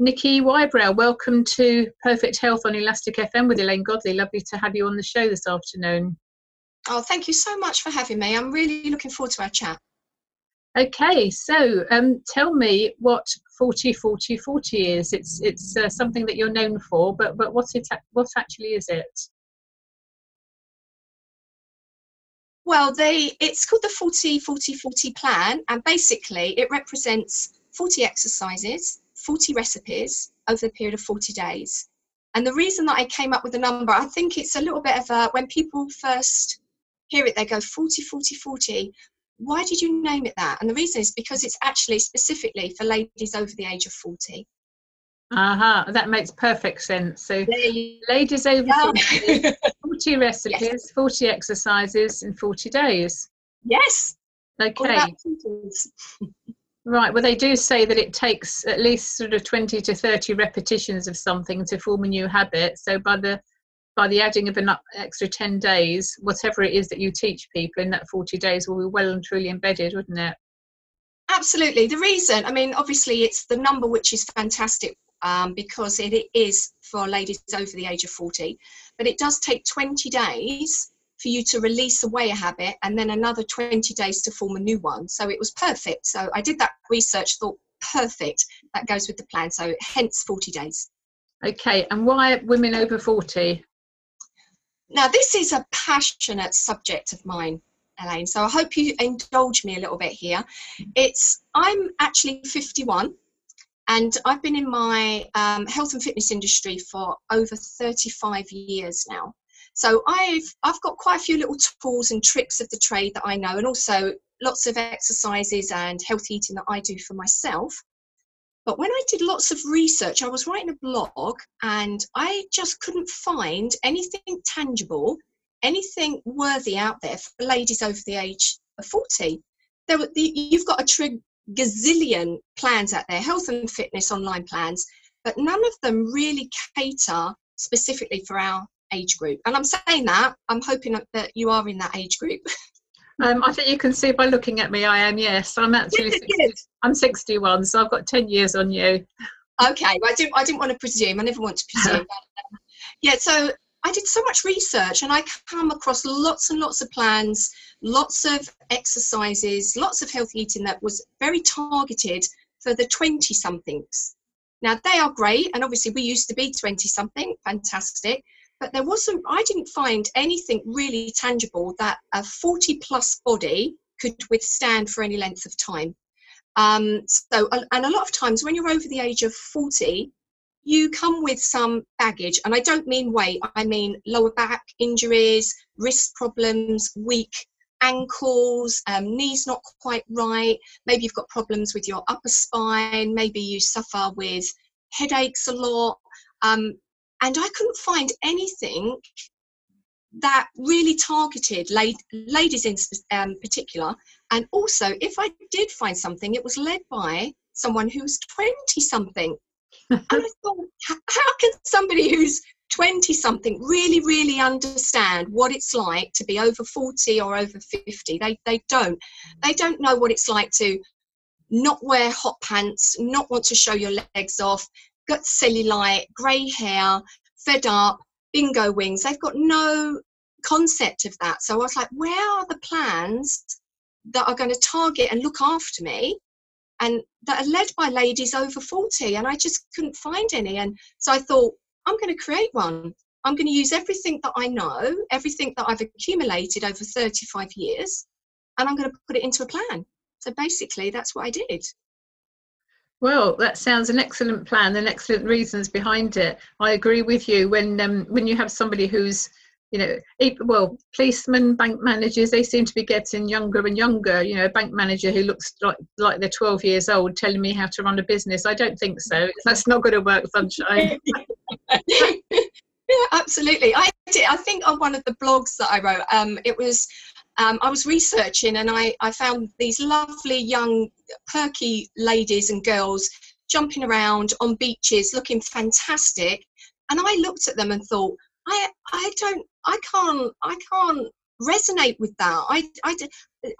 Niki Wibrow, welcome to Perfect Health on Elastic FM with Elaine Godley. Lovely to have you on the show this afternoon. Oh, thank you so much for having me. I'm really looking forward to our chat. Okay, so um, tell me what 40 40 40 is. It's it's uh, something that you're known for, but but what it what actually is it? Well, they it's called the 40 40 40 plan, and basically it represents 40 exercises, 40 recipes over the period of 40 days. And the reason that I came up with the number, I think it's a little bit of a when people first hear it, they go 40 40 40 why did you name it that? And the reason is because it's actually specifically for ladies over the age of 40. Aha, uh-huh. that makes perfect sense. So, ladies over 40, 40 recipes, yes. 40 exercises in 40 days. Yes. Okay. Right. Well, they do say that it takes at least sort of 20 to 30 repetitions of something to form a new habit. So, by the by the adding of an extra 10 days, whatever it is that you teach people in that 40 days will be well and truly embedded, wouldn't it? Absolutely. The reason, I mean, obviously, it's the number which is fantastic um, because it is for ladies over the age of 40, but it does take 20 days for you to release away a habit and then another 20 days to form a new one. So it was perfect. So I did that research, thought perfect, that goes with the plan. So hence 40 days. Okay, and why women over 40? Now, this is a passionate subject of mine, Elaine, so I hope you indulge me a little bit here. It's I'm actually 51 and I've been in my um, health and fitness industry for over 35 years now. So I've I've got quite a few little tools and tricks of the trade that I know, and also lots of exercises and health eating that I do for myself. But when I did lots of research, I was writing a blog and I just couldn't find anything tangible, anything worthy out there for ladies over the age of 40. There were, you've got a trig- gazillion plans out there, health and fitness online plans, but none of them really cater specifically for our age group. And I'm saying that, I'm hoping that you are in that age group. Um, I think you can see by looking at me, I am, yes. I'm actually, 60, I'm 61, so I've got 10 years on you. Okay, well, I didn't, I didn't want to presume. I never want to presume. Um, yeah, so I did so much research and I come across lots and lots of plans, lots of exercises, lots of healthy eating that was very targeted for the 20 somethings. Now, they are great, and obviously, we used to be 20 something, fantastic but there wasn't i didn't find anything really tangible that a 40 plus body could withstand for any length of time. Um, so and a lot of times when you're over the age of 40 you come with some baggage and i don't mean weight i mean lower back injuries wrist problems weak ankles um, knees not quite right maybe you've got problems with your upper spine maybe you suffer with headaches a lot. Um, and I couldn't find anything that really targeted ladies in um, particular. And also, if I did find something, it was led by someone who was 20 something. and I thought, how can somebody who's 20 something really, really understand what it's like to be over 40 or over 50? They, they don't. They don't know what it's like to not wear hot pants, not want to show your legs off, got cellulite, grey hair, fed up, bingo wings. They've got no concept of that. So I was like, where are the plans that are going to target and look after me and that are led by ladies over 40? And I just couldn't find any. And so I thought, I'm going to create one. I'm going to use everything that I know, everything that I've accumulated over 35 years, and I'm going to put it into a plan. So basically, that's what I did. Well, that sounds an excellent plan and excellent reasons behind it. I agree with you. When um, when you have somebody who's you know, well, policemen, bank managers, they seem to be getting younger and younger. You know, a bank manager who looks like, like they're 12 years old telling me how to run a business. I don't think so. That's not going to work, sunshine. yeah, absolutely. I did, I think on one of the blogs that I wrote, um, it was um, I was researching and I, I found these lovely young, perky ladies and girls jumping around on beaches looking fantastic. And I looked at them and thought, I, I don't, I can't, I can't resonate with that. I, I,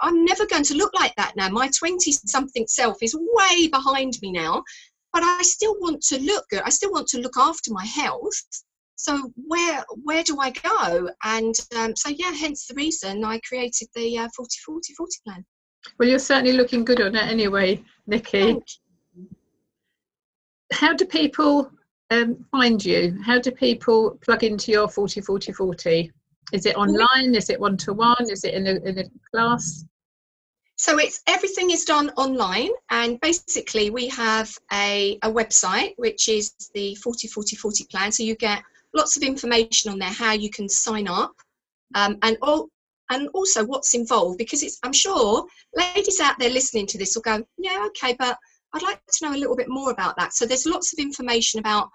I'm never going to look like that now. My 20 something self is way behind me now. but I still want to look good. I still want to look after my health. So where where do I go? And um, so yeah, hence the reason I created the uh, 40 40 40 plan. Well, you're certainly looking good on it anyway, Niki. How do people um, find you? How do people plug into your 40 40 40? Is it online? Is it one to one? Is it in a, in a class? So it's everything is done online, and basically we have a, a website which is the 40 40 40 plan. So you get lots of information on there how you can sign up, um, and all, and also what's involved because it's I'm sure ladies out there listening to this will go, yeah, okay, but I'd like to know a little bit more about that. So there's lots of information about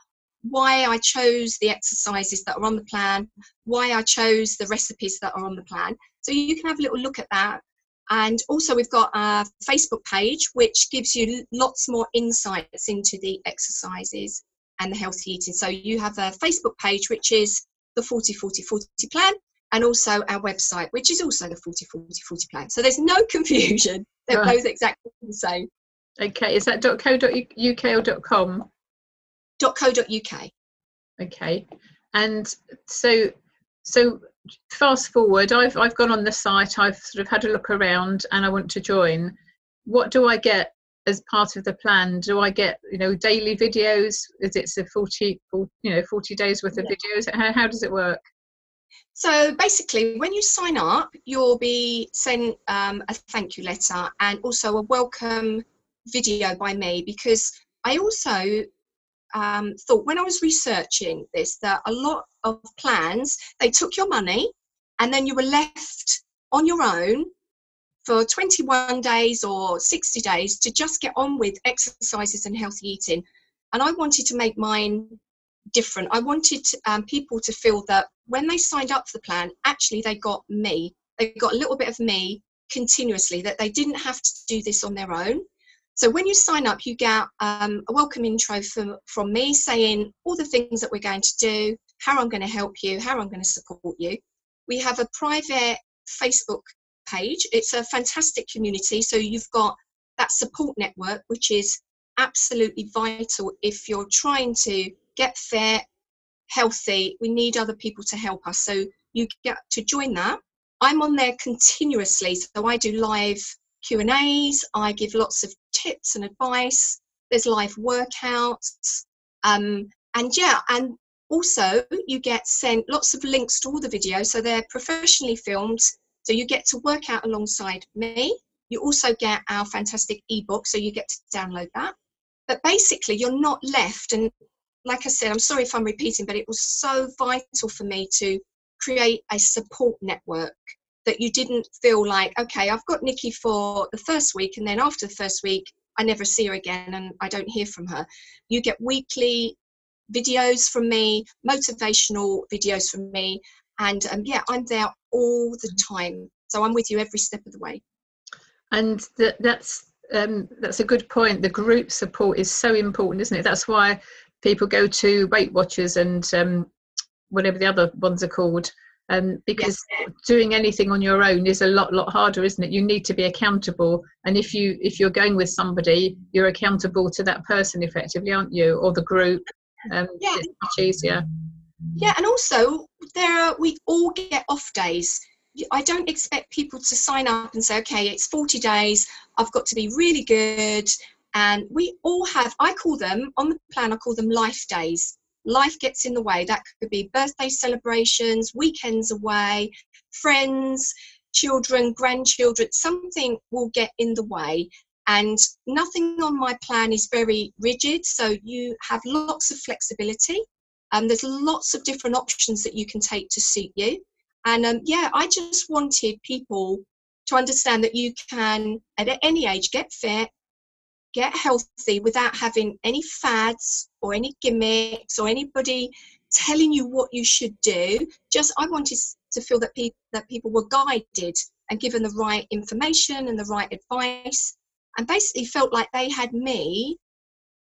why I chose the exercises that are on the plan, why I chose the recipes that are on the plan. So you can have a little look at that. And also, we've got a Facebook page which gives you lots more insights into the exercises and the healthy eating. So you have a Facebook page which is the 40 40 40 plan, and also our website which is also the 40 40 40 plan. So there's no confusion, they're right. both exactly the same. Okay, is that .co.uk or .com? .co.uk. Okay, and so so fast forward. I've I've gone on the site. I've sort of had a look around, and I want to join. What do I get as part of the plan? Do I get you know daily videos? Is it a 40, 40 you know 40 days worth of yeah. videos? How, how does it work? So basically, when you sign up, you'll be sent um, a thank you letter and also a welcome video by me because I also um, thought when I was researching this that a lot of plans they took your money and then you were left on your own for 21 days or 60 days to just get on with exercises and healthy eating. And I wanted to make mine different. I wanted um, people to feel that when they signed up for the plan, actually they got me. They got a little bit of me continuously, that they didn't have to do this on their own. So when you sign up, you get um, a welcome intro from, from me saying all the things that we're going to do, how I'm going to help you, how I'm going to support you. We have a private Facebook page. It's a fantastic community. So you've got that support network, which is absolutely vital if you're trying to get fit, healthy. We need other people to help us. So you get to join that. I'm on there continuously. So I do live Q and A's. I give lots of tips and advice. There's live workouts, um, and yeah, and also you get sent lots of links to all the videos. So they're professionally filmed. So you get to work out alongside me. You also get our fantastic ebook, so you get to download that. But basically, you're not left. And like I said, I'm sorry if I'm repeating, but it was so vital for me to create a support network that you didn't feel like, okay, I've got Niki for the first week, and then after the first week, I never see her again and I don't hear from her. You get weekly videos from me, motivational videos from me, and um, yeah, I'm there all the time. So I'm with you every step of the way. And that, that's um, that's a good point. The group support is so important, isn't it? That's why people go to Weight Watchers and um, whatever the other ones are called um, because yes. doing anything on your own is a lot lot harder isn't it you need to be accountable and if you if you're going with somebody you're accountable to that person effectively aren't you or the group um, yeah. it's much easier yeah and also there are we all get off days I don't expect people to sign up and say, okay, it's 40 days, I've got to be really good. And we all have, I call them on the plan, I call them life days life gets in the way. That could be birthday celebrations, weekends away, friends, children, grandchildren, something will get in the way. And nothing on my plan is very rigid, so you have lots of flexibility. Um, there's lots of different options that you can take to suit you. And um, yeah, I just wanted people to understand that you can, at any age, get fit, get healthy without having any fads or any gimmicks or anybody telling you what you should do. Just I wanted to feel that people that people were guided and given the right information and the right advice, and basically felt like they had me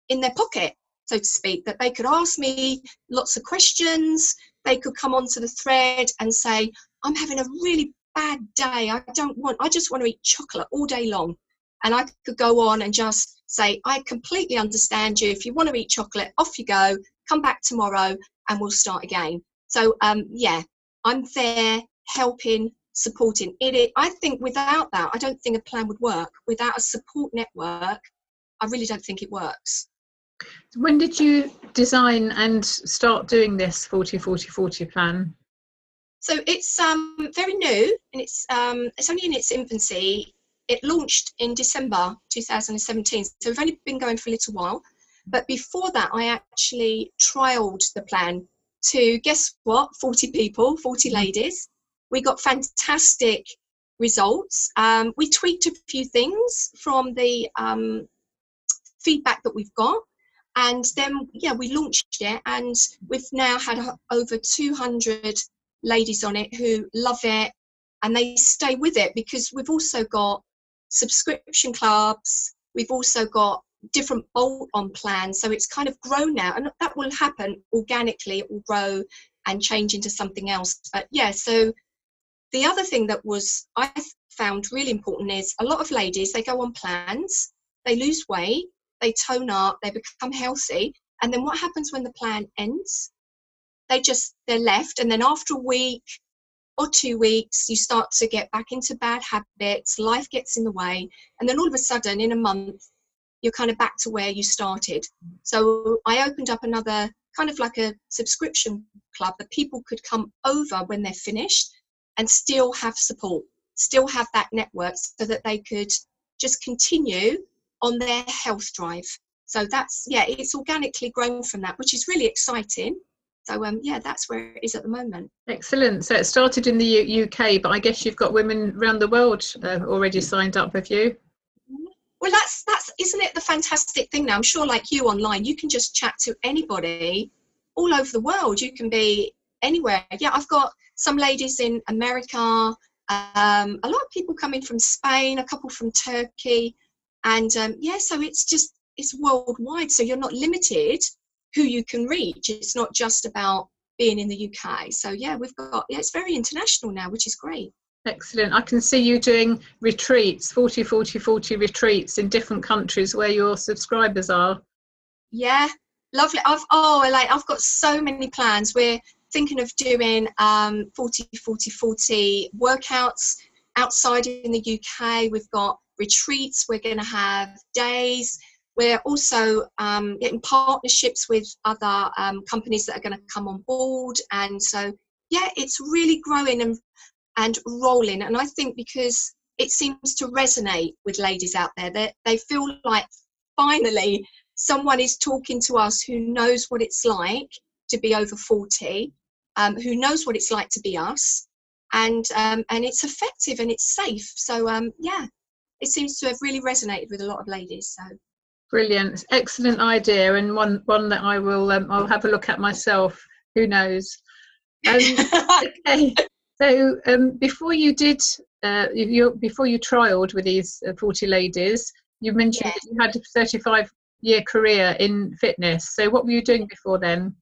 in their pocket, so to speak. That they could ask me lots of questions. They could come onto the thread and say, "I'm having a really bad day. I don't want. I just want to eat chocolate all day long." and I could go on and just say, I completely understand you. If you want to eat chocolate, off you go. Come back tomorrow and we'll start again. So, um, yeah, I'm there helping, supporting it, it. I think without that, I don't think a plan would work. Without a support network, I really don't think it works. When did you design and start doing this 40 40 40 plan? So it's um, very new and it's um, it's only in its infancy. It launched in December 2017, so we've only been going for a little while. But before that, I actually trialed the plan to guess what 40 people, 40 mm-hmm. ladies. We got fantastic results. Um, we tweaked a few things from the um, feedback that we've got. And then, yeah, we launched it, and we've now had over 200 ladies on it who love it and they stay with it because we've also got subscription clubs we've also got different bolt on plans so it's kind of grown now and that will happen organically it will grow and change into something else. But yeah so the other thing that was i found really important is a lot of ladies they go on plans they lose weight they tone up they become healthy and then what happens when the plan ends? They just they're left and then after a week or two weeks you start to get back into bad habits life gets in the way and then all of a sudden in a month you're kind of back to where you started. So i opened up another kind of like a subscription club that people could come over when they're finished and still have support still have that network so that they could just continue on their health drive so that's yeah it's organically grown from that which is really exciting so um, yeah, that's where it is at the moment. Excellent. So it started in the U- UK, but I guess you've got women around the world uh, already signed up, have you? Well, that's that's isn't it the fantastic thing now? I'm sure, like you online, you can just chat to anybody all over the world. You can be anywhere. Yeah, I've got some ladies in America, um, a lot of people coming from Spain, a couple from Turkey, and um, yeah, so it's just it's worldwide. So you're not limited who you can reach. It's not just about being in the UK. So yeah, we've got yeah, it's very international now, which is great. Excellent. I can see you doing retreats, 40, 40, 40 retreats in different countries where your subscribers are. Yeah, lovely. I've oh like I've got so many plans. We're thinking of doing um 40, 40, 40 workouts outside in the UK. We've got retreats. We're going to have days we're also um, getting partnerships with other um, companies that are going to come on board. And so, yeah, it's really growing and, and rolling. And I think because it seems to resonate with ladies out there, that they feel like finally someone is talking to us who knows what it's like to be over 40, um, who knows what it's like to be us. And, um, and it's effective and it's safe. So, um, yeah, it seems to have really resonated with a lot of ladies. So Brilliant, excellent idea, and one one that I will um, I'll have a look at myself. Who knows? Um, okay, so um, before you did uh, you before you trialed with these uh, forty ladies, you mentioned that you had a thirty-five year career in fitness. So what were you doing before then?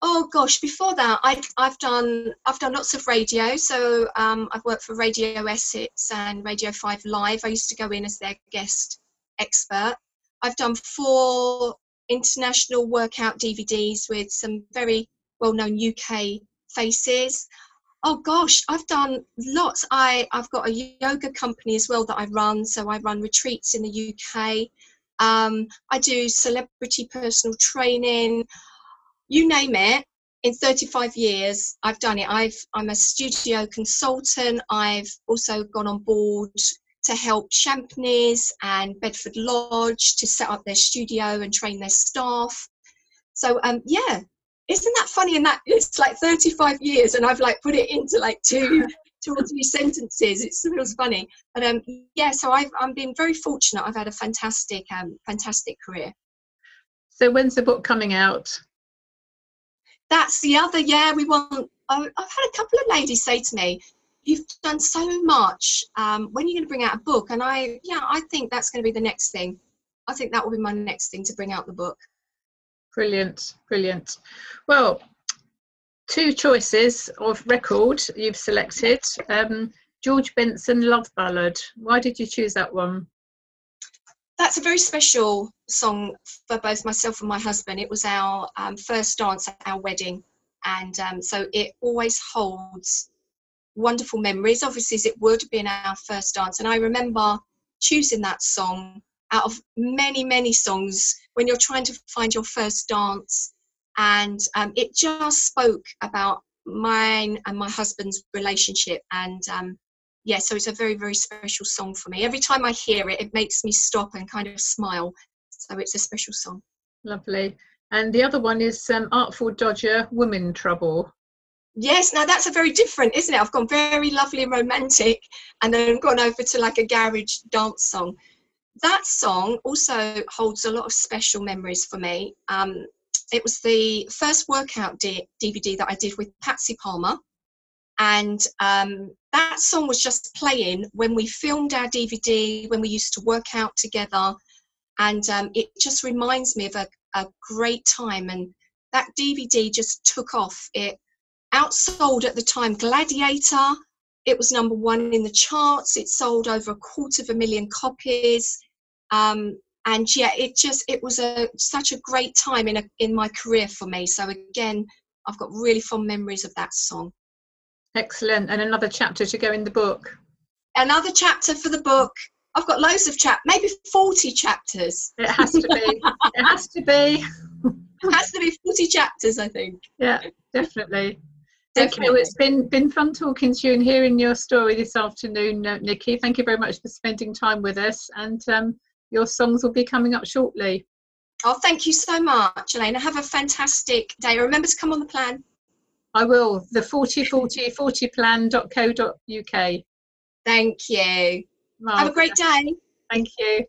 Oh gosh, before that, I, I've done I've done lots of radio. So um, I've worked for Radio Essex and Radio Five Live. I used to go in as their guest expert. I've done four international workout DVDs with some very well known UK faces. Oh gosh, I've done lots. I, I've got a yoga company as well that I run. So I run retreats in the UK. Um, I do celebrity personal training. You name it. In 35 years, I've done it. I've, I'm a studio consultant. I've also gone on board to help Champneys and Bedford Lodge to set up their studio and train their staff. So um, yeah, isn't that funny? And that it's like 35 years, and I've like put it into like two, two or three sentences. It feels funny, but um, yeah. So I've I'm been very fortunate. I've had a fantastic um, fantastic career. So when's the book coming out? That's the other. Yeah, we want. I've had a couple of ladies say to me, you've done so much. Um, when are you going to bring out a book? And I, yeah, I think that's going to be the next thing. I think that will be my next thing to bring out the book. Brilliant, brilliant. Well, two choices of record you've selected. Um, George Benson Love Ballad. Why did you choose that one? That's a very special song for both myself and my husband. It was our um, first dance at our wedding, and um, so it always holds wonderful memories. Obviously, as it would be in our first dance, and I remember choosing that song out of many, many songs when you're trying to find your first dance, and um, it just spoke about mine and my husband's relationship and um, yeah, so it's a very, very special song for me. Every time I hear it, it makes me stop and kind of smile. So it's a special song. Lovely. And the other one is um, Artful Dodger, Woman Trouble. Yes, now that's a very different, isn't it? I've gone very lovely and romantic and then gone over to like a garage dance song. That song also holds a lot of special memories for me. Um, it was the first workout D- DVD that I did with Patsy Palmer and um, that song was just playing when we filmed our dvd when we used to work out together. And um, it just reminds me of a, a great time. And that dvd just took off. It outsold at the time gladiator. It was number one in the charts. It sold over a quarter of a million copies. Um, and yeah it just it was a such a great time in a, in my career for me. So again i've got really fond memories of that song Excellent. And another chapter to go in the book. Another chapter for the book. I've got loads of chap, maybe 40 chapters. It has to be. it has to be. it has to be 40 chapters, I think. Yeah, definitely. definitely. Okay, well, it's been been fun talking to you and hearing your story this afternoon, uh, Niki. Thank you very much for spending time with us, and um, your songs will be coming up shortly. Oh, thank you so much, Elena. Have a fantastic day. Remember to come on the plan. I will. The 40 40 40 plan.co.uk. Thank you. Have a great day. Thank you.